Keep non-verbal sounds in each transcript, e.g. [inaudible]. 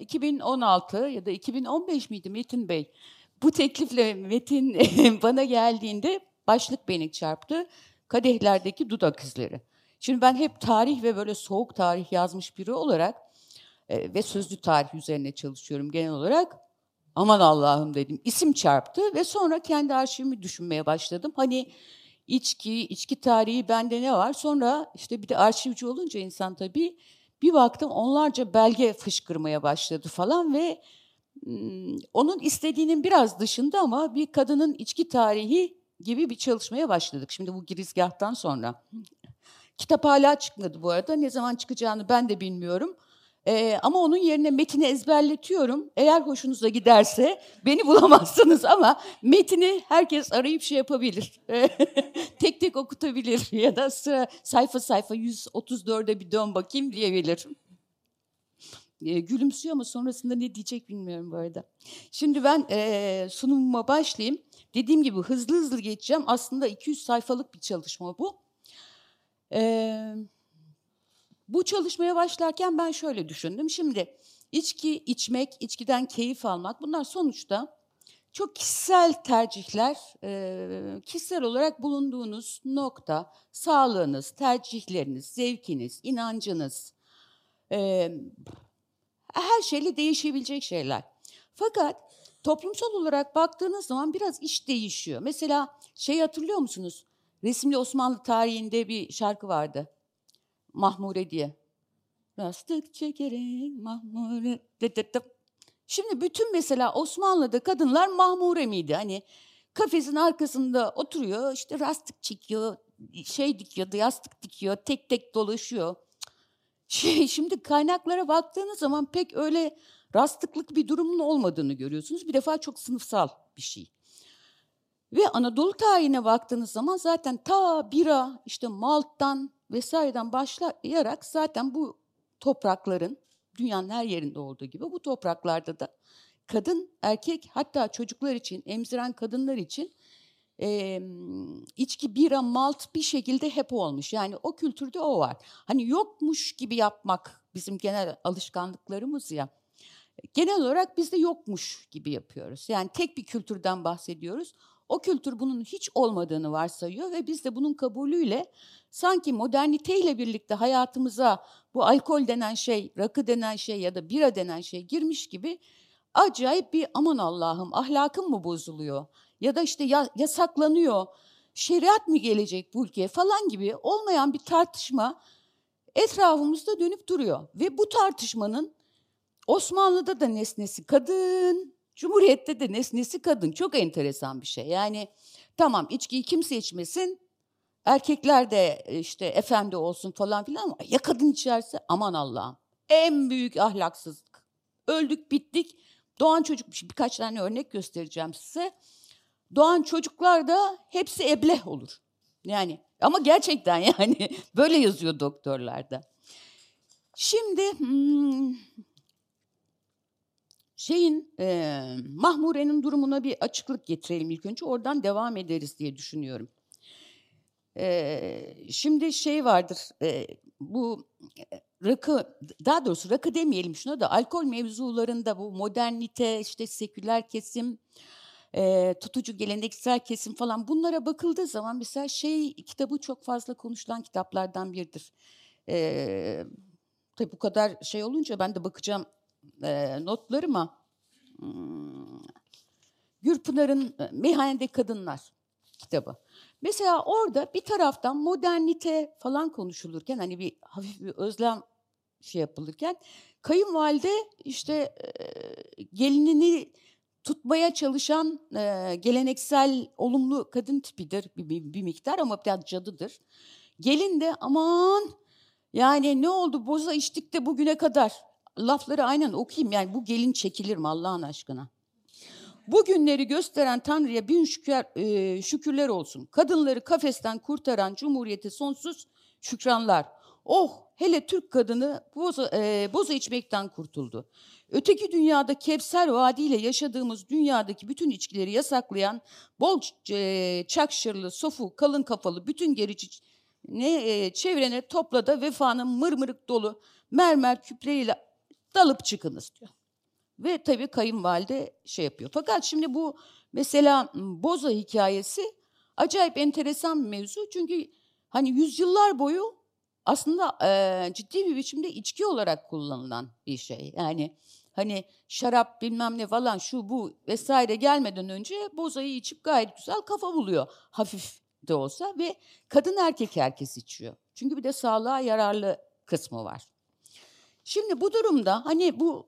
2016 ya da 2015 miydi Metin Bey? Bu teklifle Metin [laughs] bana geldiğinde başlık beni çarptı. Kadehlerdeki dudak izleri. Şimdi ben hep tarih ve böyle soğuk tarih yazmış biri olarak e, ve sözlü tarih üzerine çalışıyorum genel olarak. Aman Allah'ım dedim. İsim çarptı ve sonra kendi arşivimi düşünmeye başladım. Hani içki, içki tarihi bende ne var? Sonra işte bir de arşivci olunca insan tabii bir baktım onlarca belge fışkırmaya başladı falan ve onun istediğinin biraz dışında ama bir kadının içki tarihi gibi bir çalışmaya başladık. Şimdi bu girizgahtan sonra. Kitap hala çıkmadı bu arada. Ne zaman çıkacağını ben de bilmiyorum. Ee, ama onun yerine metini ezberletiyorum. Eğer hoşunuza giderse beni bulamazsınız ama metini herkes arayıp şey yapabilir. [laughs] tek tek okutabilir ya da sıra sayfa sayfa 134'e bir dön bakayım diyebilir. E, gülümsüyor ama sonrasında ne diyecek bilmiyorum bu arada. Şimdi ben e, sunumuma başlayayım. Dediğim gibi hızlı hızlı geçeceğim. Aslında 200 sayfalık bir çalışma bu. Evet. Bu çalışmaya başlarken ben şöyle düşündüm. Şimdi içki içmek, içkiden keyif almak bunlar sonuçta çok kişisel tercihler, e, kişisel olarak bulunduğunuz nokta, sağlığınız, tercihleriniz, zevkiniz, inancınız, e, her şeyle değişebilecek şeyler. Fakat toplumsal olarak baktığınız zaman biraz iş değişiyor. Mesela şey hatırlıyor musunuz? Resimli Osmanlı tarihinde bir şarkı vardı. Mahmure diye. Rastık çekerek Mahmure. Şimdi bütün mesela Osmanlı'da kadınlar mahmure miydi? Hani kafesin arkasında oturuyor, işte rastık çekiyor, şey dikiyor, yastık dikiyor, tek tek dolaşıyor. Şey, şimdi kaynaklara baktığınız zaman pek öyle rastlıklık bir durumun olmadığını görüyorsunuz. Bir defa çok sınıfsal bir şey. Ve Anadolu tarihine baktığınız zaman zaten ta bira, işte Malt'tan vesaireden başlayarak zaten bu toprakların dünyanın her yerinde olduğu gibi bu topraklarda da kadın, erkek hatta çocuklar için, emziren kadınlar için e, içki, bira, malt bir şekilde hep olmuş. Yani o kültürde o var. Hani yokmuş gibi yapmak bizim genel alışkanlıklarımız ya. Genel olarak biz de yokmuş gibi yapıyoruz. Yani tek bir kültürden bahsediyoruz. O kültür bunun hiç olmadığını varsayıyor ve biz de bunun kabulüyle sanki moderniteyle birlikte hayatımıza bu alkol denen şey, rakı denen şey ya da bira denen şey girmiş gibi acayip bir aman Allah'ım ahlakım mı bozuluyor? Ya da işte ya, yasaklanıyor, şeriat mı gelecek bu ülkeye falan gibi olmayan bir tartışma etrafımızda dönüp duruyor. Ve bu tartışmanın Osmanlı'da da nesnesi kadın, Cumhuriyette de nesnesi kadın. Çok enteresan bir şey. Yani tamam içkiyi kimse içmesin, erkekler de işte efendi olsun falan filan ama ya kadın içerse aman Allah'ım. En büyük ahlaksızlık. Öldük bittik. Doğan çocuk birkaç tane örnek göstereceğim size. Doğan çocuklar da hepsi ebleh olur. Yani ama gerçekten [laughs] yani böyle yazıyor doktorlarda. Şimdi hmm, şeyin e, Mahmure'nin durumuna bir açıklık getirelim ilk önce. Oradan devam ederiz diye düşünüyorum. E, şimdi şey vardır. E, bu rakı, daha doğrusu rakı demeyelim şuna da alkol mevzularında bu modernite, işte seküler kesim, e, tutucu geleneksel kesim falan bunlara bakıldığı zaman mesela şey kitabı çok fazla konuşulan kitaplardan biridir. E, tabii bu kadar şey olunca ben de bakacağım e, notlarıma hmm, Gürpınar'ın Meyhanede Kadınlar kitabı. Mesela orada bir taraftan modernite falan konuşulurken hani bir hafif bir özlem şey yapılırken kayınvalide işte e, gelinini tutmaya çalışan e, geleneksel olumlu kadın tipidir bir, bir, bir miktar ama biraz cadıdır. Gelin de aman yani ne oldu boza içtik de bugüne kadar lafları aynen okuyayım. Yani bu gelin çekilir mi Allah'ın aşkına? Bu günleri gösteren Tanrı'ya bin şükür, e, şükürler olsun. Kadınları kafesten kurtaran Cumhuriyete sonsuz şükranlar. Oh hele Türk kadını boza, e, boza içmekten kurtuldu. Öteki dünyada Kevser Vadi ile yaşadığımız dünyadaki bütün içkileri yasaklayan bol e, çakşırlı, sofu, kalın kafalı bütün gerici ne e, çevrene topla da vefanın mırmırık dolu mermer küpleriyle dalıp çıkınız diyor. Ve tabii kayınvalide şey yapıyor. Fakat şimdi bu mesela Boza hikayesi acayip enteresan bir mevzu. Çünkü hani yüzyıllar boyu aslında e, ciddi bir biçimde içki olarak kullanılan bir şey. Yani hani şarap bilmem ne falan şu bu vesaire gelmeden önce bozayı içip gayet güzel kafa buluyor. Hafif de olsa ve kadın erkek herkes içiyor. Çünkü bir de sağlığa yararlı kısmı var. Şimdi bu durumda hani bu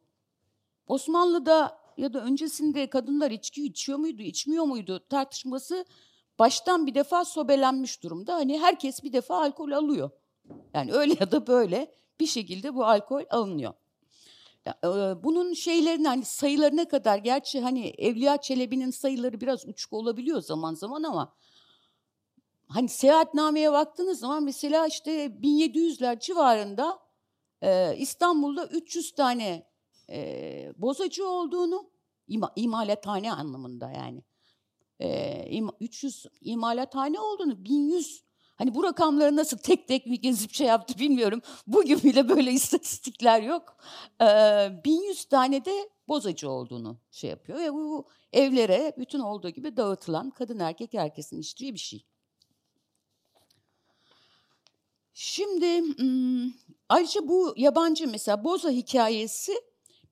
Osmanlı'da ya da öncesinde kadınlar içki içiyor muydu, içmiyor muydu tartışması baştan bir defa sobelenmiş durumda. Hani herkes bir defa alkol alıyor. Yani öyle ya da böyle bir şekilde bu alkol alınıyor. Bunun şeylerini hani sayılarına kadar gerçi hani Evliya Çelebi'nin sayıları biraz uçuk olabiliyor zaman zaman ama hani seyahatnameye baktığınız zaman mesela işte 1700'ler civarında e, İstanbul'da 300 tane e, bozacı olduğunu ima, imalathane anlamında yani e, im, 300 imalathane olduğunu 1100 Hani bu rakamları nasıl tek tek gezip şey yaptı bilmiyorum. Bugün bile böyle [laughs] istatistikler yok. Ee, 1100 tane de bozacı olduğunu şey yapıyor. Ve bu evlere bütün olduğu gibi dağıtılan kadın erkek herkesin içtiği bir şey. Şimdi ayrıca bu yabancı mesela Boza hikayesi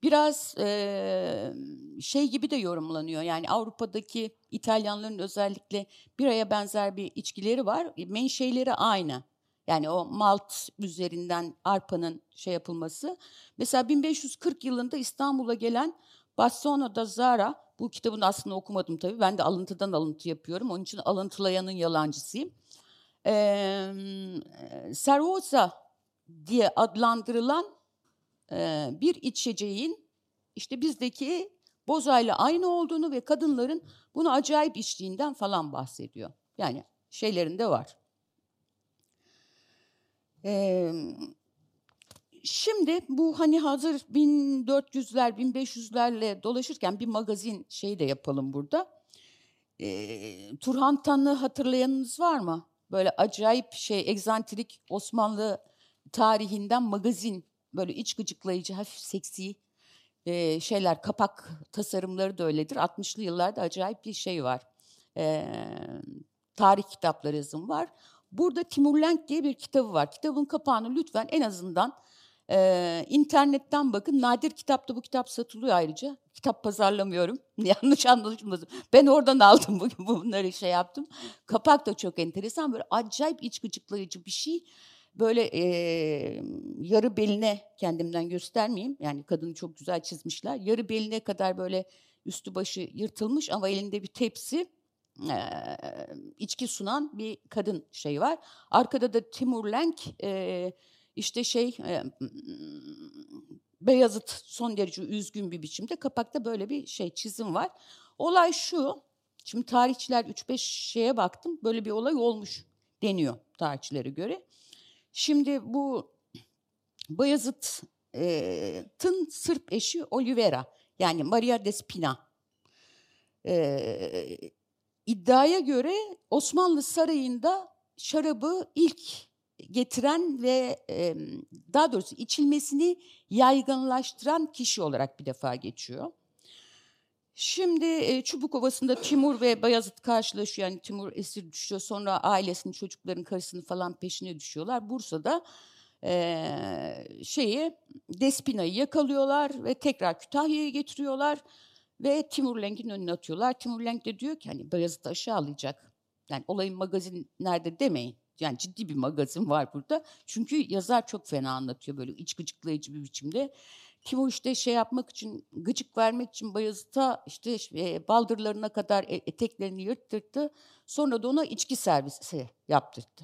biraz e, şey gibi de yorumlanıyor. Yani Avrupa'daki İtalyanların özellikle biraya benzer bir içkileri var. Menşeileri aynı. Yani o malt üzerinden arpanın şey yapılması. Mesela 1540 yılında İstanbul'a gelen Bassano da Zara, bu kitabını aslında okumadım tabii. Ben de alıntıdan alıntı yapıyorum. Onun için alıntılayanın yalancısıyım. Ee, Servosa diye adlandırılan e, bir içeceğin işte bizdeki bozayla aynı olduğunu ve kadınların bunu acayip içtiğinden falan bahsediyor. Yani şeylerinde var. Ee, şimdi bu hani hazır 1400'ler 1500'lerle dolaşırken bir magazin şeyi de yapalım burada. Ee, Turhan Tan'ı hatırlayanınız var mı? Böyle acayip şey egzantrik Osmanlı tarihinden magazin böyle iç gıcıklayıcı hafif seksi e, şeyler kapak tasarımları da öyledir. 60'lı yıllarda acayip bir şey var. E, tarih kitapları yazım var. Burada Timur Lenk diye bir kitabı var. Kitabın kapağını lütfen en azından e, internetten bakın. Nadir kitapta bu kitap satılıyor ayrıca. Kitap pazarlamıyorum. [laughs] Yanlış anlaşılmasın. Ben oradan aldım bugün bunları şey yaptım. Kapak da çok enteresan. Böyle acayip iç gıcıklayıcı bir şey böyle e, yarı beline kendimden göstermeyeyim. Yani kadını çok güzel çizmişler. Yarı beline kadar böyle üstü başı yırtılmış ama elinde bir tepsi e, içki sunan bir kadın şey var. Arkada da Timur Lenk e, işte şey e, Beyazıt son derece üzgün bir biçimde kapakta böyle bir şey çizim var. Olay şu. Şimdi tarihçiler 3-5 şeye baktım. Böyle bir olay olmuş deniyor tarihçilere göre. Şimdi bu Bayezid'in Sırp eşi Olivera yani Maria Despina e, iddiaya göre Osmanlı Sarayı'nda şarabı ilk getiren ve e, daha doğrusu içilmesini yaygınlaştıran kişi olarak bir defa geçiyor. Şimdi e, Çubuk Ovası'nda Timur ve Bayazıt karşılaşıyor. Yani Timur esir düşüyor. Sonra ailesini, çocukların karısını falan peşine düşüyorlar. Bursa'da e, şeyi Despina'yı yakalıyorlar ve tekrar Kütahya'ya getiriyorlar ve Timur Lenk'in önüne atıyorlar. Timur Lenk de diyor ki hani Bayazıt'ı aşağılayacak. Yani olayın magazin nerede demeyin. Yani ciddi bir magazin var burada. Çünkü yazar çok fena anlatıyor böyle iç gıcıklayıcı bir biçimde. Kim işte şey yapmak için, gıcık vermek için Bayezid'e işte e, baldırlarına kadar e, eteklerini yırttırdı. Sonra da ona içki servisi yaptırdı.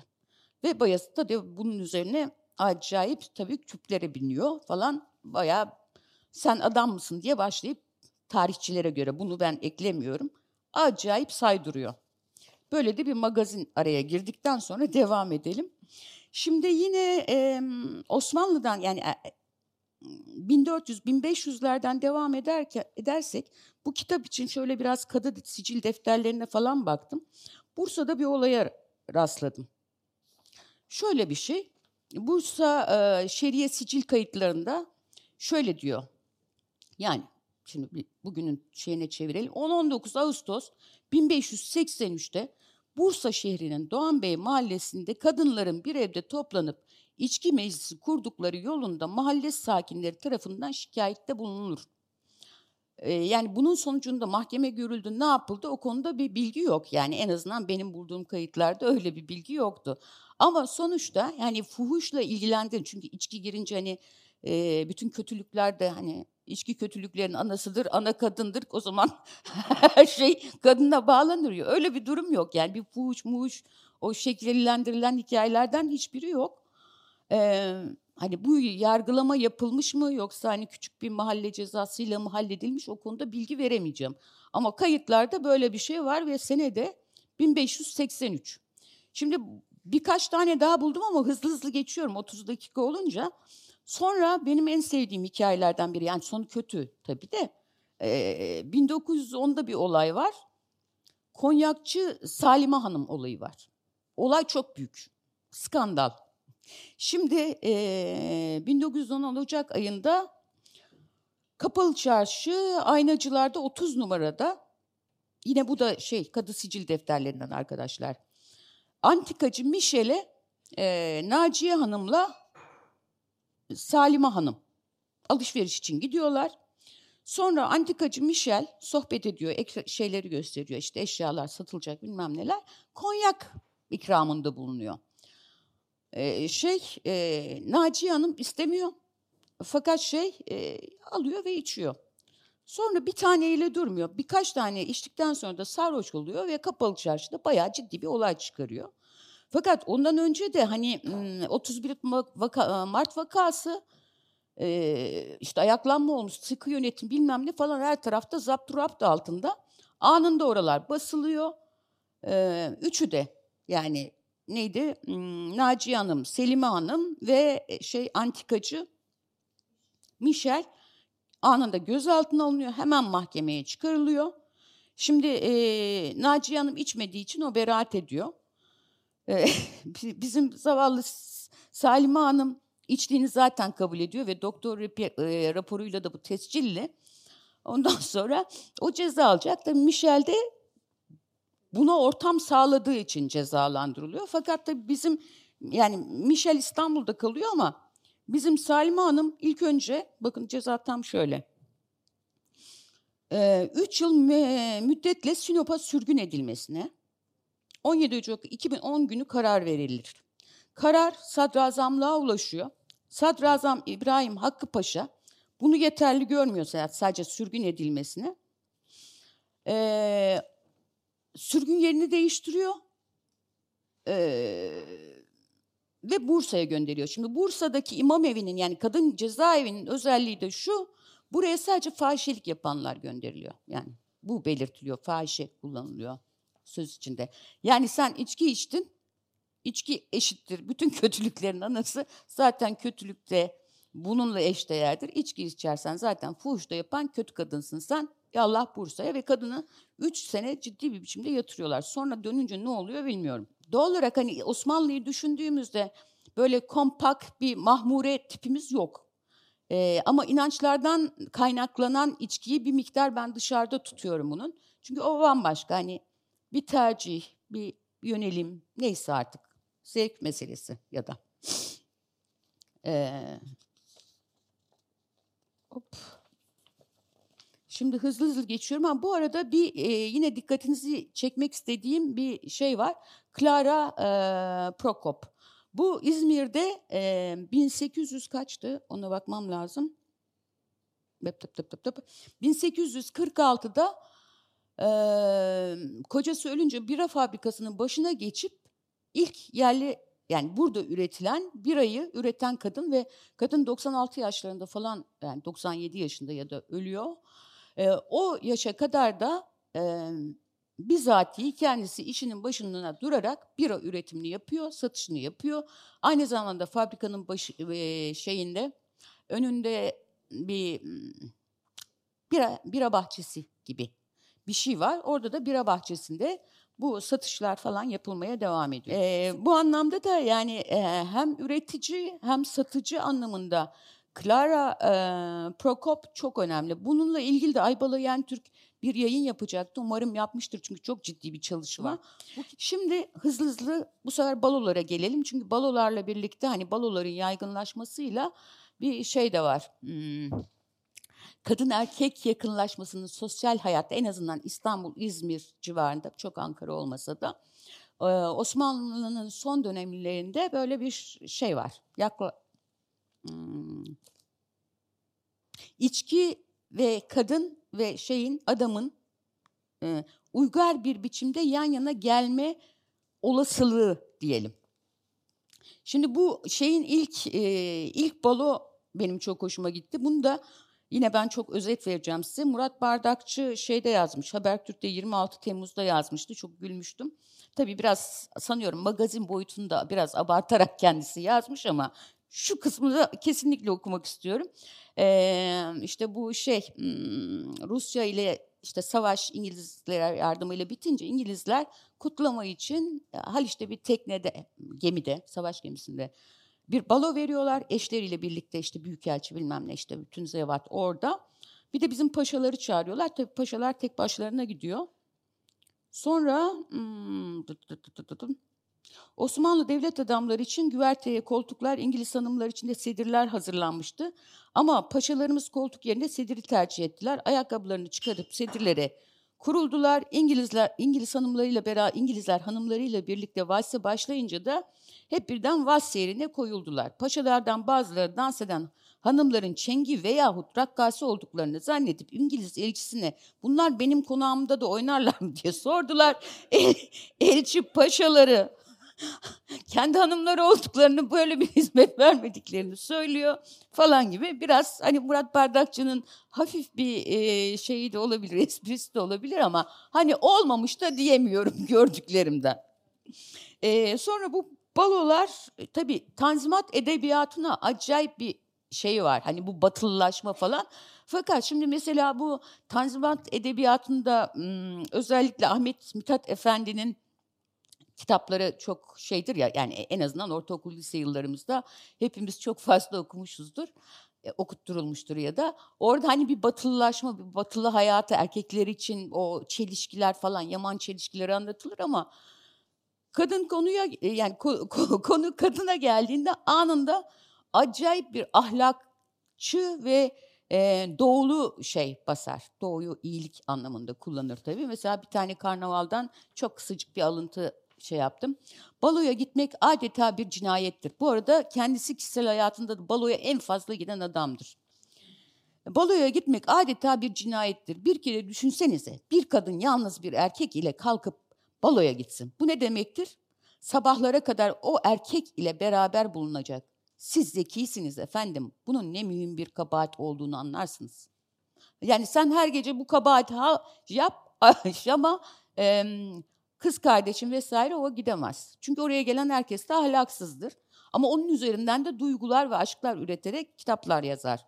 Ve Bayezid de bunun üzerine acayip tabii küplere biniyor falan. Bayağı sen adam mısın diye başlayıp tarihçilere göre bunu ben eklemiyorum. Acayip saydırıyor. Böyle de bir magazin araya girdikten sonra devam edelim. Şimdi yine e, Osmanlı'dan yani 1400-1500'lerden devam ederken, edersek bu kitap için şöyle biraz kadı sicil defterlerine falan baktım. Bursa'da bir olaya rastladım. Şöyle bir şey. Bursa e, şeriye sicil kayıtlarında şöyle diyor. Yani şimdi bugünün şeyine çevirelim. 10-19 Ağustos 1583'te Bursa şehrinin Doğanbey mahallesinde kadınların bir evde toplanıp içki meclisi kurdukları yolunda mahalle sakinleri tarafından şikayette bulunulur. Ee, yani bunun sonucunda mahkeme görüldü, ne yapıldı o konuda bir bilgi yok. Yani en azından benim bulduğum kayıtlarda öyle bir bilgi yoktu. Ama sonuçta yani fuhuşla ilgilendirin çünkü içki girince hani e, bütün kötülükler de hani içki kötülüklerin anasıdır, ana kadındır. O zaman [laughs] her şey kadına bağlanır. Öyle bir durum yok. Yani bir fuhuş muhuş o şekillendirilen hikayelerden hiçbiri yok. Ee, hani bu yargılama yapılmış mı yoksa hani küçük bir mahalle cezasıyla mı halledilmiş o konuda bilgi veremeyeceğim. Ama kayıtlarda böyle bir şey var ve senede 1583. Şimdi birkaç tane daha buldum ama hızlı hızlı geçiyorum 30 dakika olunca. Sonra benim en sevdiğim hikayelerden biri yani sonu kötü tabii de e, 1910'da bir olay var. Konyakçı Salime Hanım olayı var. Olay çok büyük. Skandal. Şimdi e, 1910 Ocak ayında Kapalı Çarşı Aynacılar'da 30 numarada yine bu da şey kadı sicil defterlerinden arkadaşlar. Antikacı Mişel'e e, Naciye Hanım'la Salime Hanım alışveriş için gidiyorlar. Sonra antikacı Michel sohbet ediyor, şeyleri gösteriyor. İşte eşyalar satılacak bilmem neler. Konyak ikramında bulunuyor. Ee, şey, e, Naciye Hanım istemiyor. Fakat şey e, alıyor ve içiyor. Sonra bir taneyle durmuyor. Birkaç tane içtikten sonra da sarhoş oluyor ve kapalı çarşıda bayağı ciddi bir olay çıkarıyor. Fakat ondan önce de hani 31 vaka, Mart vakası işte ayaklanma olmuş, sıkı yönetim bilmem ne falan her tarafta zapturapt altında. Anında oralar basılıyor. Üçü de yani neydi? Naciye Hanım, Selime Hanım ve şey antikacı Michel anında gözaltına alınıyor. Hemen mahkemeye çıkarılıyor. Şimdi e, Naciye Hanım içmediği için o beraat ediyor. [laughs] bizim zavallı Salime Hanım içtiğini zaten kabul ediyor ve doktor raporuyla da bu tescilli. Ondan [laughs] sonra o ceza alacak da Michel de buna ortam sağladığı için cezalandırılıyor. Fakat da bizim yani Michel İstanbul'da kalıyor ama bizim Salime Hanım ilk önce bakın ceza tam şöyle. Üç yıl müddetle Sinop'a sürgün edilmesine, 17 Ocak 2010 günü karar verilir. Karar sadrazamlığa ulaşıyor. Sadrazam İbrahim Hakkı Paşa bunu yeterli görmüyorsa sadece sürgün edilmesine e, sürgün yerini değiştiriyor e, ve Bursa'ya gönderiyor. Şimdi Bursa'daki imam evinin yani kadın cezaevinin özelliği de şu buraya sadece fahişelik yapanlar gönderiliyor. Yani bu belirtiliyor fahişe kullanılıyor söz içinde. Yani sen içki içtin, içki eşittir. Bütün [laughs] kötülüklerin anası zaten kötülükte bununla eşdeğerdir. İçki içersen zaten fuhuşta yapan kötü kadınsın sen. Allah Bursa'ya ve kadını 3 sene ciddi bir biçimde yatırıyorlar. Sonra dönünce ne oluyor bilmiyorum. Doğal olarak hani Osmanlı'yı düşündüğümüzde böyle kompakt bir mahmure tipimiz yok. Ee, ama inançlardan kaynaklanan içkiyi bir miktar ben dışarıda tutuyorum bunun. Çünkü o bambaşka hani bir tercih, bir yönelim neyse artık zevk meselesi ya da. Ee, hop. Şimdi hızlı hızlı geçiyorum ama bu arada bir e, yine dikkatinizi çekmek istediğim bir şey var. Clara e, Prokop. Bu İzmir'de e, 1800 kaçtı? Ona bakmam lazım. 1846'da ee, kocası ölünce bira fabrikasının başına geçip ilk yerli yani burada üretilen birayı üreten kadın ve kadın 96 yaşlarında falan yani 97 yaşında ya da ölüyor. Ee, o yaşa kadar da e, bizatihi kendisi işinin başında durarak bira üretimini yapıyor, satışını yapıyor. Aynı zamanda fabrikanın başı, e, şeyinde önünde bir bira, bira bahçesi gibi bir şey var. Orada da bira bahçesinde bu satışlar falan yapılmaya devam ediyor. Ee, bu anlamda da yani e, hem üretici hem satıcı anlamında Clara e, Prokop çok önemli. Bununla ilgili de Aybalı Yentürk bir yayın yapacaktı. Umarım yapmıştır çünkü çok ciddi bir çalışma. Şimdi hızlı hızlı bu sefer balolara gelelim. Çünkü balolarla birlikte hani baloların yaygınlaşmasıyla bir şey de var. Hmm. Kadın erkek yakınlaşmasının sosyal hayatta en azından İstanbul, İzmir civarında çok Ankara olmasa da e, Osmanlı'nın son dönemlerinde böyle bir şey var. Yakla, hmm. İçki ve kadın ve şeyin adamın e, uygar bir biçimde yan yana gelme olasılığı diyelim. Şimdi bu şeyin ilk e, ilk balo benim çok hoşuma gitti. Bunu da yine ben çok özet vereceğim size. Murat Bardakçı şeyde yazmış. Habertürk'te 26 Temmuz'da yazmıştı. Çok gülmüştüm. Tabii biraz sanıyorum magazin boyutunda biraz abartarak [laughs] kendisi yazmış ama şu kısmını da kesinlikle okumak istiyorum. Ee, işte bu şey Rusya ile işte savaş İngilizler yardımıyla bitince İngilizler kutlama için Haliç'te bir teknede, gemide, savaş gemisinde bir balo veriyorlar. Eşleriyle birlikte işte büyükelçi bilmem ne işte bütün zevat orada. Bir de bizim paşaları çağırıyorlar. Tabii paşalar tek başlarına gidiyor. Sonra hmm, Osmanlı devlet adamları için güverteye koltuklar, İngiliz hanımlar için de sedirler hazırlanmıştı. Ama paşalarımız koltuk yerine sediri tercih ettiler. Ayakkabılarını çıkarıp sedirlere kuruldular. İngilizler İngiliz hanımlarıyla beraber İngilizler hanımlarıyla birlikte valse başlayınca da hep birden vals yerine koyuldular. Paşalardan bazıları dans eden hanımların çengi veyahut rakkası olduklarını zannedip İngiliz elçisine bunlar benim konağımda da oynarlar mı diye sordular. [laughs] El, elçi paşaları kendi hanımları olduklarını böyle bir hizmet vermediklerini söylüyor falan gibi biraz hani Murat Bardakçı'nın hafif bir e, şeyi de olabilir, [laughs] esprisi de olabilir ama hani olmamış da diyemiyorum [laughs] gördüklerimden. E, sonra bu balolar e, tabii Tanzimat edebiyatına acayip bir şey var. Hani bu batılılaşma falan. Fakat şimdi mesela bu Tanzimat edebiyatında özellikle Ahmet Mithat Efendi'nin kitapları çok şeydir ya yani en azından ortaokul lise yıllarımızda hepimiz çok fazla okumuşuzdur. E, okutturulmuştur ya da orada hani bir batılılaşma, bir batılı hayatı erkekler için o çelişkiler falan, yaman çelişkileri anlatılır ama kadın konuya e, yani [laughs] konu kadına geldiğinde anında acayip bir ahlakçı ve e, doğulu şey basar. Doğuyu iyilik anlamında kullanır tabii. Mesela bir tane karnavaldan çok kısacık bir alıntı şey yaptım. Baloya gitmek adeta bir cinayettir. Bu arada kendisi kişisel hayatında da baloya en fazla giden adamdır. Baloya gitmek adeta bir cinayettir. Bir kere düşünsenize bir kadın yalnız bir erkek ile kalkıp baloya gitsin. Bu ne demektir? Sabahlara kadar o erkek ile beraber bulunacak. Siz zekisiniz efendim. Bunun ne mühim bir kabahat olduğunu anlarsınız. Yani sen her gece bu kabahati yap [laughs] ama e, kız kardeşim vesaire o gidemez. Çünkü oraya gelen herkes de ahlaksızdır. Ama onun üzerinden de duygular ve aşklar üreterek kitaplar yazar.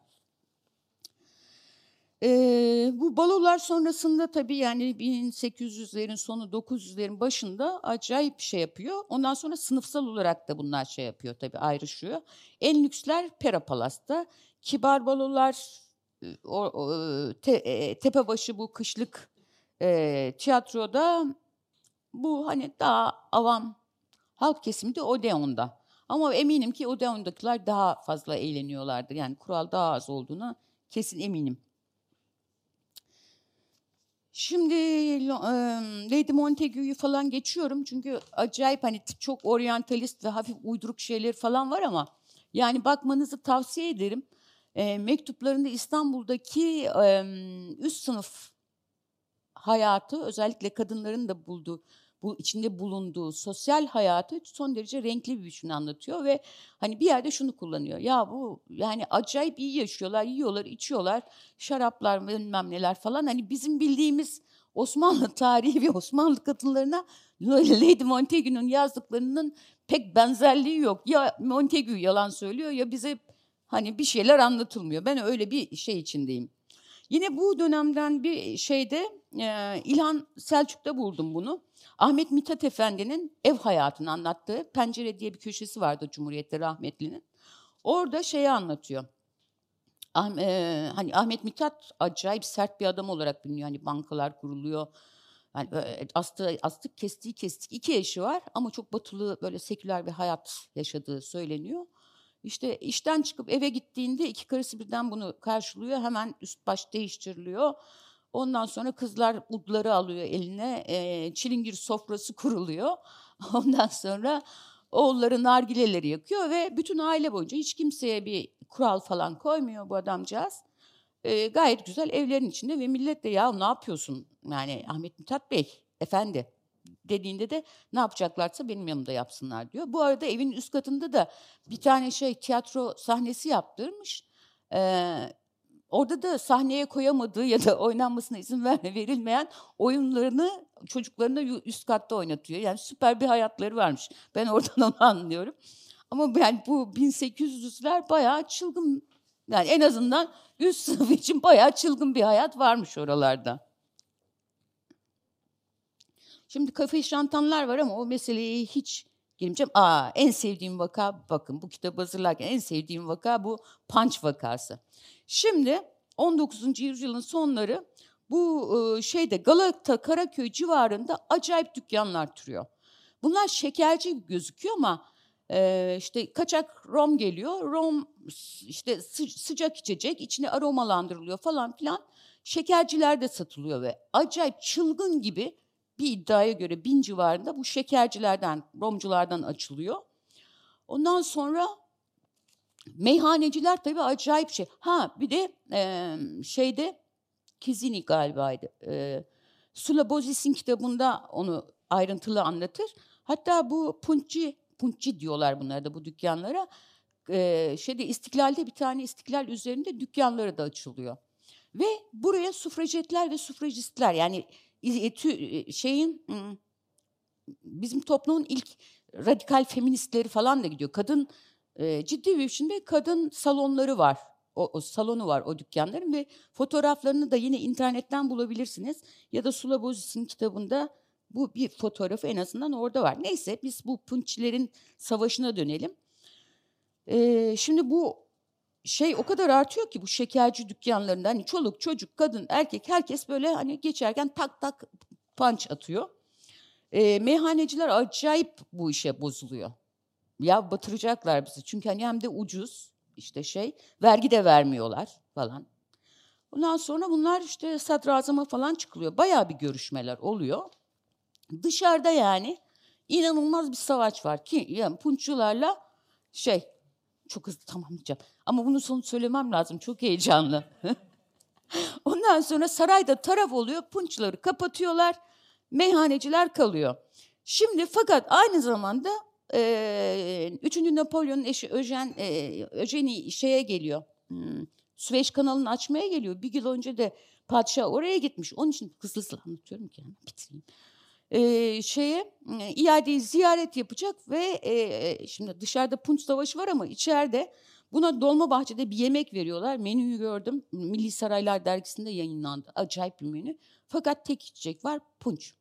Ee, bu balolar sonrasında tabii yani 1800'lerin sonu 900'lerin başında acayip bir şey yapıyor. Ondan sonra sınıfsal olarak da bunlar şey yapıyor tabii ayrışıyor. En lüksler Pera Palas'ta. Kibar balolar o, o, te, e, Tepebaşı bu kışlık e, tiyatroda bu hani daha avam halk kesimi de Odeon'da. Ama eminim ki Odeon'dakiler daha fazla eğleniyorlardır. Yani kural daha az olduğuna kesin eminim. Şimdi Lady Montague'yu falan geçiyorum çünkü acayip hani çok oryantalist ve hafif uyduruk şeyler falan var ama yani bakmanızı tavsiye ederim. E, mektuplarında İstanbul'daki e, üst sınıf hayatı özellikle kadınların da bulduğu bu içinde bulunduğu sosyal hayatı son derece renkli bir biçimde anlatıyor ve hani bir yerde şunu kullanıyor. Ya bu yani acayip iyi yaşıyorlar, yiyorlar, içiyorlar, şaraplar bilmem neler falan. Hani bizim bildiğimiz Osmanlı [laughs] tarihi ve Osmanlı kadınlarına Lady Montague'nun yazdıklarının pek benzerliği yok. Ya Montague yalan söylüyor ya bize hani bir şeyler anlatılmıyor. Ben öyle bir şey içindeyim. Yine bu dönemden bir şeyde e, İlhan Selçuk'ta buldum bunu. Ahmet Mithat Efendi'nin ev hayatını anlattığı Pencere diye bir köşesi vardı Cumhuriyet'te rahmetlinin. Orada şeyi anlatıyor. Ah, e, hani Ahmet Mithat acayip sert bir adam olarak biliniyor. Hani bankalar kuruluyor. Yani astı, astık kestiği kestik. İki eşi var ama çok batılı böyle seküler bir hayat yaşadığı söyleniyor. İşte işten çıkıp eve gittiğinde iki karısı birden bunu karşılıyor. Hemen üst baş değiştiriliyor. Ondan sonra kızlar udları alıyor eline. E, çilingir sofrası kuruluyor. [laughs] Ondan sonra oğulları nargileleri yakıyor ve bütün aile boyunca hiç kimseye bir kural falan koymuyor bu adamcağız. E, gayet güzel evlerin içinde ve millet de ya ne yapıyorsun yani Ahmet Mithat Bey efendi dediğinde de ne yapacaklarsa benim yanımda yapsınlar diyor. Bu arada evin üst katında da bir tane şey tiyatro sahnesi yaptırmış. Ee, orada da sahneye koyamadığı ya da oynanmasına izin verme verilmeyen oyunlarını çocuklarına üst katta oynatıyor. Yani süper bir hayatları varmış. Ben oradan [laughs] onu anlıyorum. Ama yani bu 1800'ler bayağı çılgın. Yani en azından üst sınıf için bayağı çılgın bir hayat varmış oralarda. Şimdi kafe şantanlar var ama o meseleye hiç girmeyeceğim. Aa, en sevdiğim vaka bakın bu kitabı hazırlarken en sevdiğim vaka bu Punch vakası. Şimdi 19. yüzyılın sonları bu şeyde Galata Karaköy civarında acayip dükkanlar türüyor. Bunlar şekerci gözüküyor ama işte kaçak rom geliyor. Rom işte sıcak içecek, içine aromalandırılıyor falan filan. Şekerciler de satılıyor ve acayip çılgın gibi bir iddiaya göre bin civarında bu şekercilerden, romculardan açılıyor. Ondan sonra meyhaneciler tabii acayip şey. Ha bir de e, şeyde Kizini galibaydı. E, Sula Bozis'in kitabında onu ayrıntılı anlatır. Hatta bu punçi, punçi diyorlar bunlar da bu dükkanlara. E, şeyde İstiklal'de bir tane İstiklal üzerinde dükkanları da açılıyor. Ve buraya sufrajetler ve sufrajistler yani şeyin bizim toplumun ilk radikal feministleri falan da gidiyor. Kadın ciddi bir biçimde kadın salonları var. O, o salonu var o dükkanların ve fotoğraflarını da yine internetten bulabilirsiniz. Ya da Sula Bozis'in kitabında bu bir fotoğrafı en azından orada var. Neyse biz bu punçilerin savaşına dönelim. Ee, şimdi bu şey o kadar artıyor ki bu şekerci dükkanlarında hani çoluk çocuk kadın erkek herkes böyle hani geçerken tak tak punch atıyor. E, meyhaneciler acayip bu işe bozuluyor. Ya batıracaklar bizi çünkü hani hem de ucuz işte şey vergi de vermiyorlar falan. Ondan sonra bunlar işte sadrazama falan çıkılıyor. Bayağı bir görüşmeler oluyor. Dışarıda yani inanılmaz bir savaş var ki yani punçularla şey çok hızlı tamamlayacağım. Ama bunu sonu söylemem lazım. Çok heyecanlı. [laughs] Ondan sonra sarayda taraf oluyor. Punçları kapatıyorlar. Meyhaneciler kalıyor. Şimdi fakat aynı zamanda e, 3. Napolyon'un eşi Öjen, e, Öjeni şeye geliyor. Hmm, Süveyş kanalını açmaya geliyor. Bir yıl önce de padişah oraya gitmiş. Onun için hızlı hızlı anlatıyorum ki bitireyim e, şeye e, iadeyi ziyaret yapacak ve e, şimdi dışarıda Punç Savaşı var ama içeride buna Dolma Bahçe'de bir yemek veriyorlar. Menüyü gördüm. Milli Saraylar dergisinde yayınlandı. Acayip bir menü. Fakat tek içecek var punç.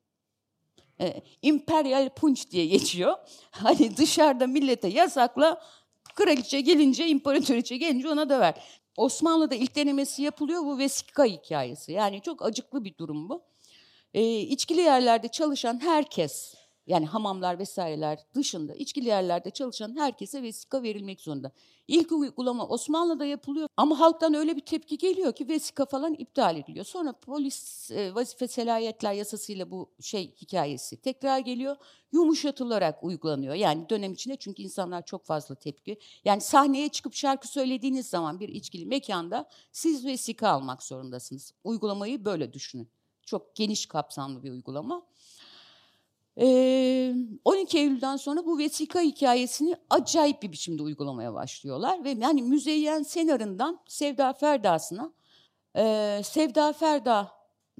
E, İmperial punç diye geçiyor. [laughs] Hani dışarıda millete yasakla kraliçe gelince, imparatoriçe gelince ona da ver. Osmanlı'da ilk denemesi yapılıyor bu vesika hikayesi. Yani çok acıklı bir durum bu. E, içkili yerlerde çalışan herkes, yani hamamlar vesaireler dışında içkili yerlerde çalışan herkese vesika verilmek zorunda. İlk uygulama Osmanlı'da yapılıyor ama halktan öyle bir tepki geliyor ki vesika falan iptal ediliyor. Sonra polis e, vazife selayetler yasasıyla bu şey hikayesi tekrar geliyor. Yumuşatılarak uygulanıyor. Yani dönem içinde çünkü insanlar çok fazla tepki. Yani sahneye çıkıp şarkı söylediğiniz zaman bir içkili mekanda siz vesika almak zorundasınız. Uygulamayı böyle düşünün. Çok geniş kapsamlı bir uygulama. Ee, 12 Eylül'den sonra bu vesika hikayesini acayip bir biçimde uygulamaya başlıyorlar. Ve yani Müzeyyen Senar'ından Sevda Ferda'sına, e, Sevda Ferda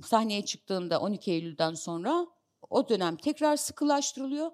sahneye çıktığında 12 Eylül'den sonra o dönem tekrar sıkılaştırılıyor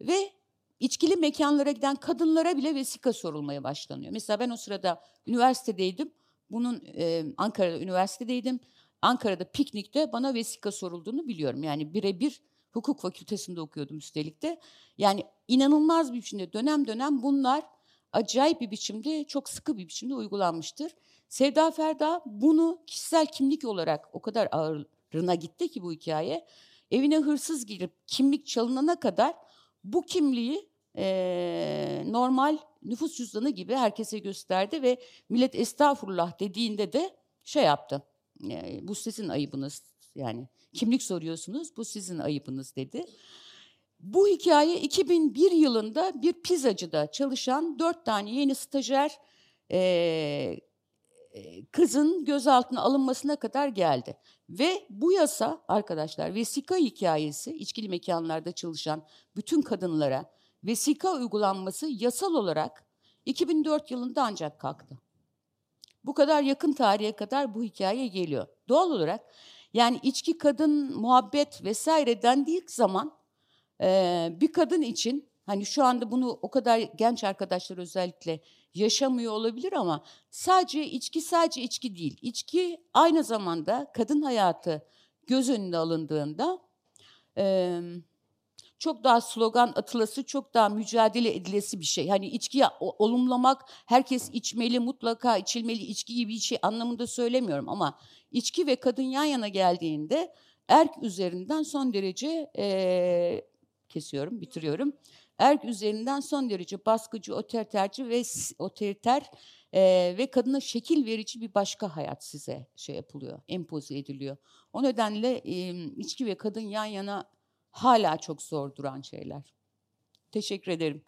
ve içkili mekanlara giden kadınlara bile vesika sorulmaya başlanıyor. Mesela ben o sırada üniversitedeydim. Bunun e, Ankara'da üniversitedeydim. Ankara'da piknikte bana vesika sorulduğunu biliyorum. Yani birebir hukuk fakültesinde okuyordum üstelik de. Yani inanılmaz bir biçimde dönem dönem bunlar acayip bir biçimde, çok sıkı bir biçimde uygulanmıştır. Sevda Ferda bunu kişisel kimlik olarak o kadar ağırına gitti ki bu hikaye. Evine hırsız girip kimlik çalınana kadar bu kimliği eee, normal nüfus cüzdanı gibi herkese gösterdi ve millet estağfurullah dediğinde de şey yaptı. Bu sizin ayıbınız yani kimlik soruyorsunuz bu sizin ayıbınız dedi. Bu hikaye 2001 yılında bir pizzacıda çalışan dört tane yeni stajyer e, kızın gözaltına alınmasına kadar geldi. Ve bu yasa arkadaşlar vesika hikayesi içkili mekanlarda çalışan bütün kadınlara vesika uygulanması yasal olarak 2004 yılında ancak kalktı. Bu kadar yakın tarihe kadar bu hikaye geliyor. Doğal olarak yani içki, kadın, muhabbet vesaire dendiği zaman eee, bir kadın için hani şu anda bunu o kadar genç arkadaşlar özellikle yaşamıyor olabilir ama sadece içki sadece içki değil. İçki aynı zamanda kadın hayatı göz önüne alındığında eee, çok daha slogan atılası, çok daha mücadele edilesi bir şey. Hani içkiyi olumlamak, herkes içmeli, mutlaka içilmeli, içki gibi bir şey anlamında söylemiyorum ama içki ve kadın yan yana geldiğinde erk üzerinden son derece eee, kesiyorum, bitiriyorum. Erk üzerinden son derece baskıcı, otoriterci ve otoriter eee, ve kadına şekil verici bir başka hayat size şey yapılıyor, empoze ediliyor. O nedenle em, içki ve kadın yan yana hala çok zor duran şeyler. Teşekkür ederim.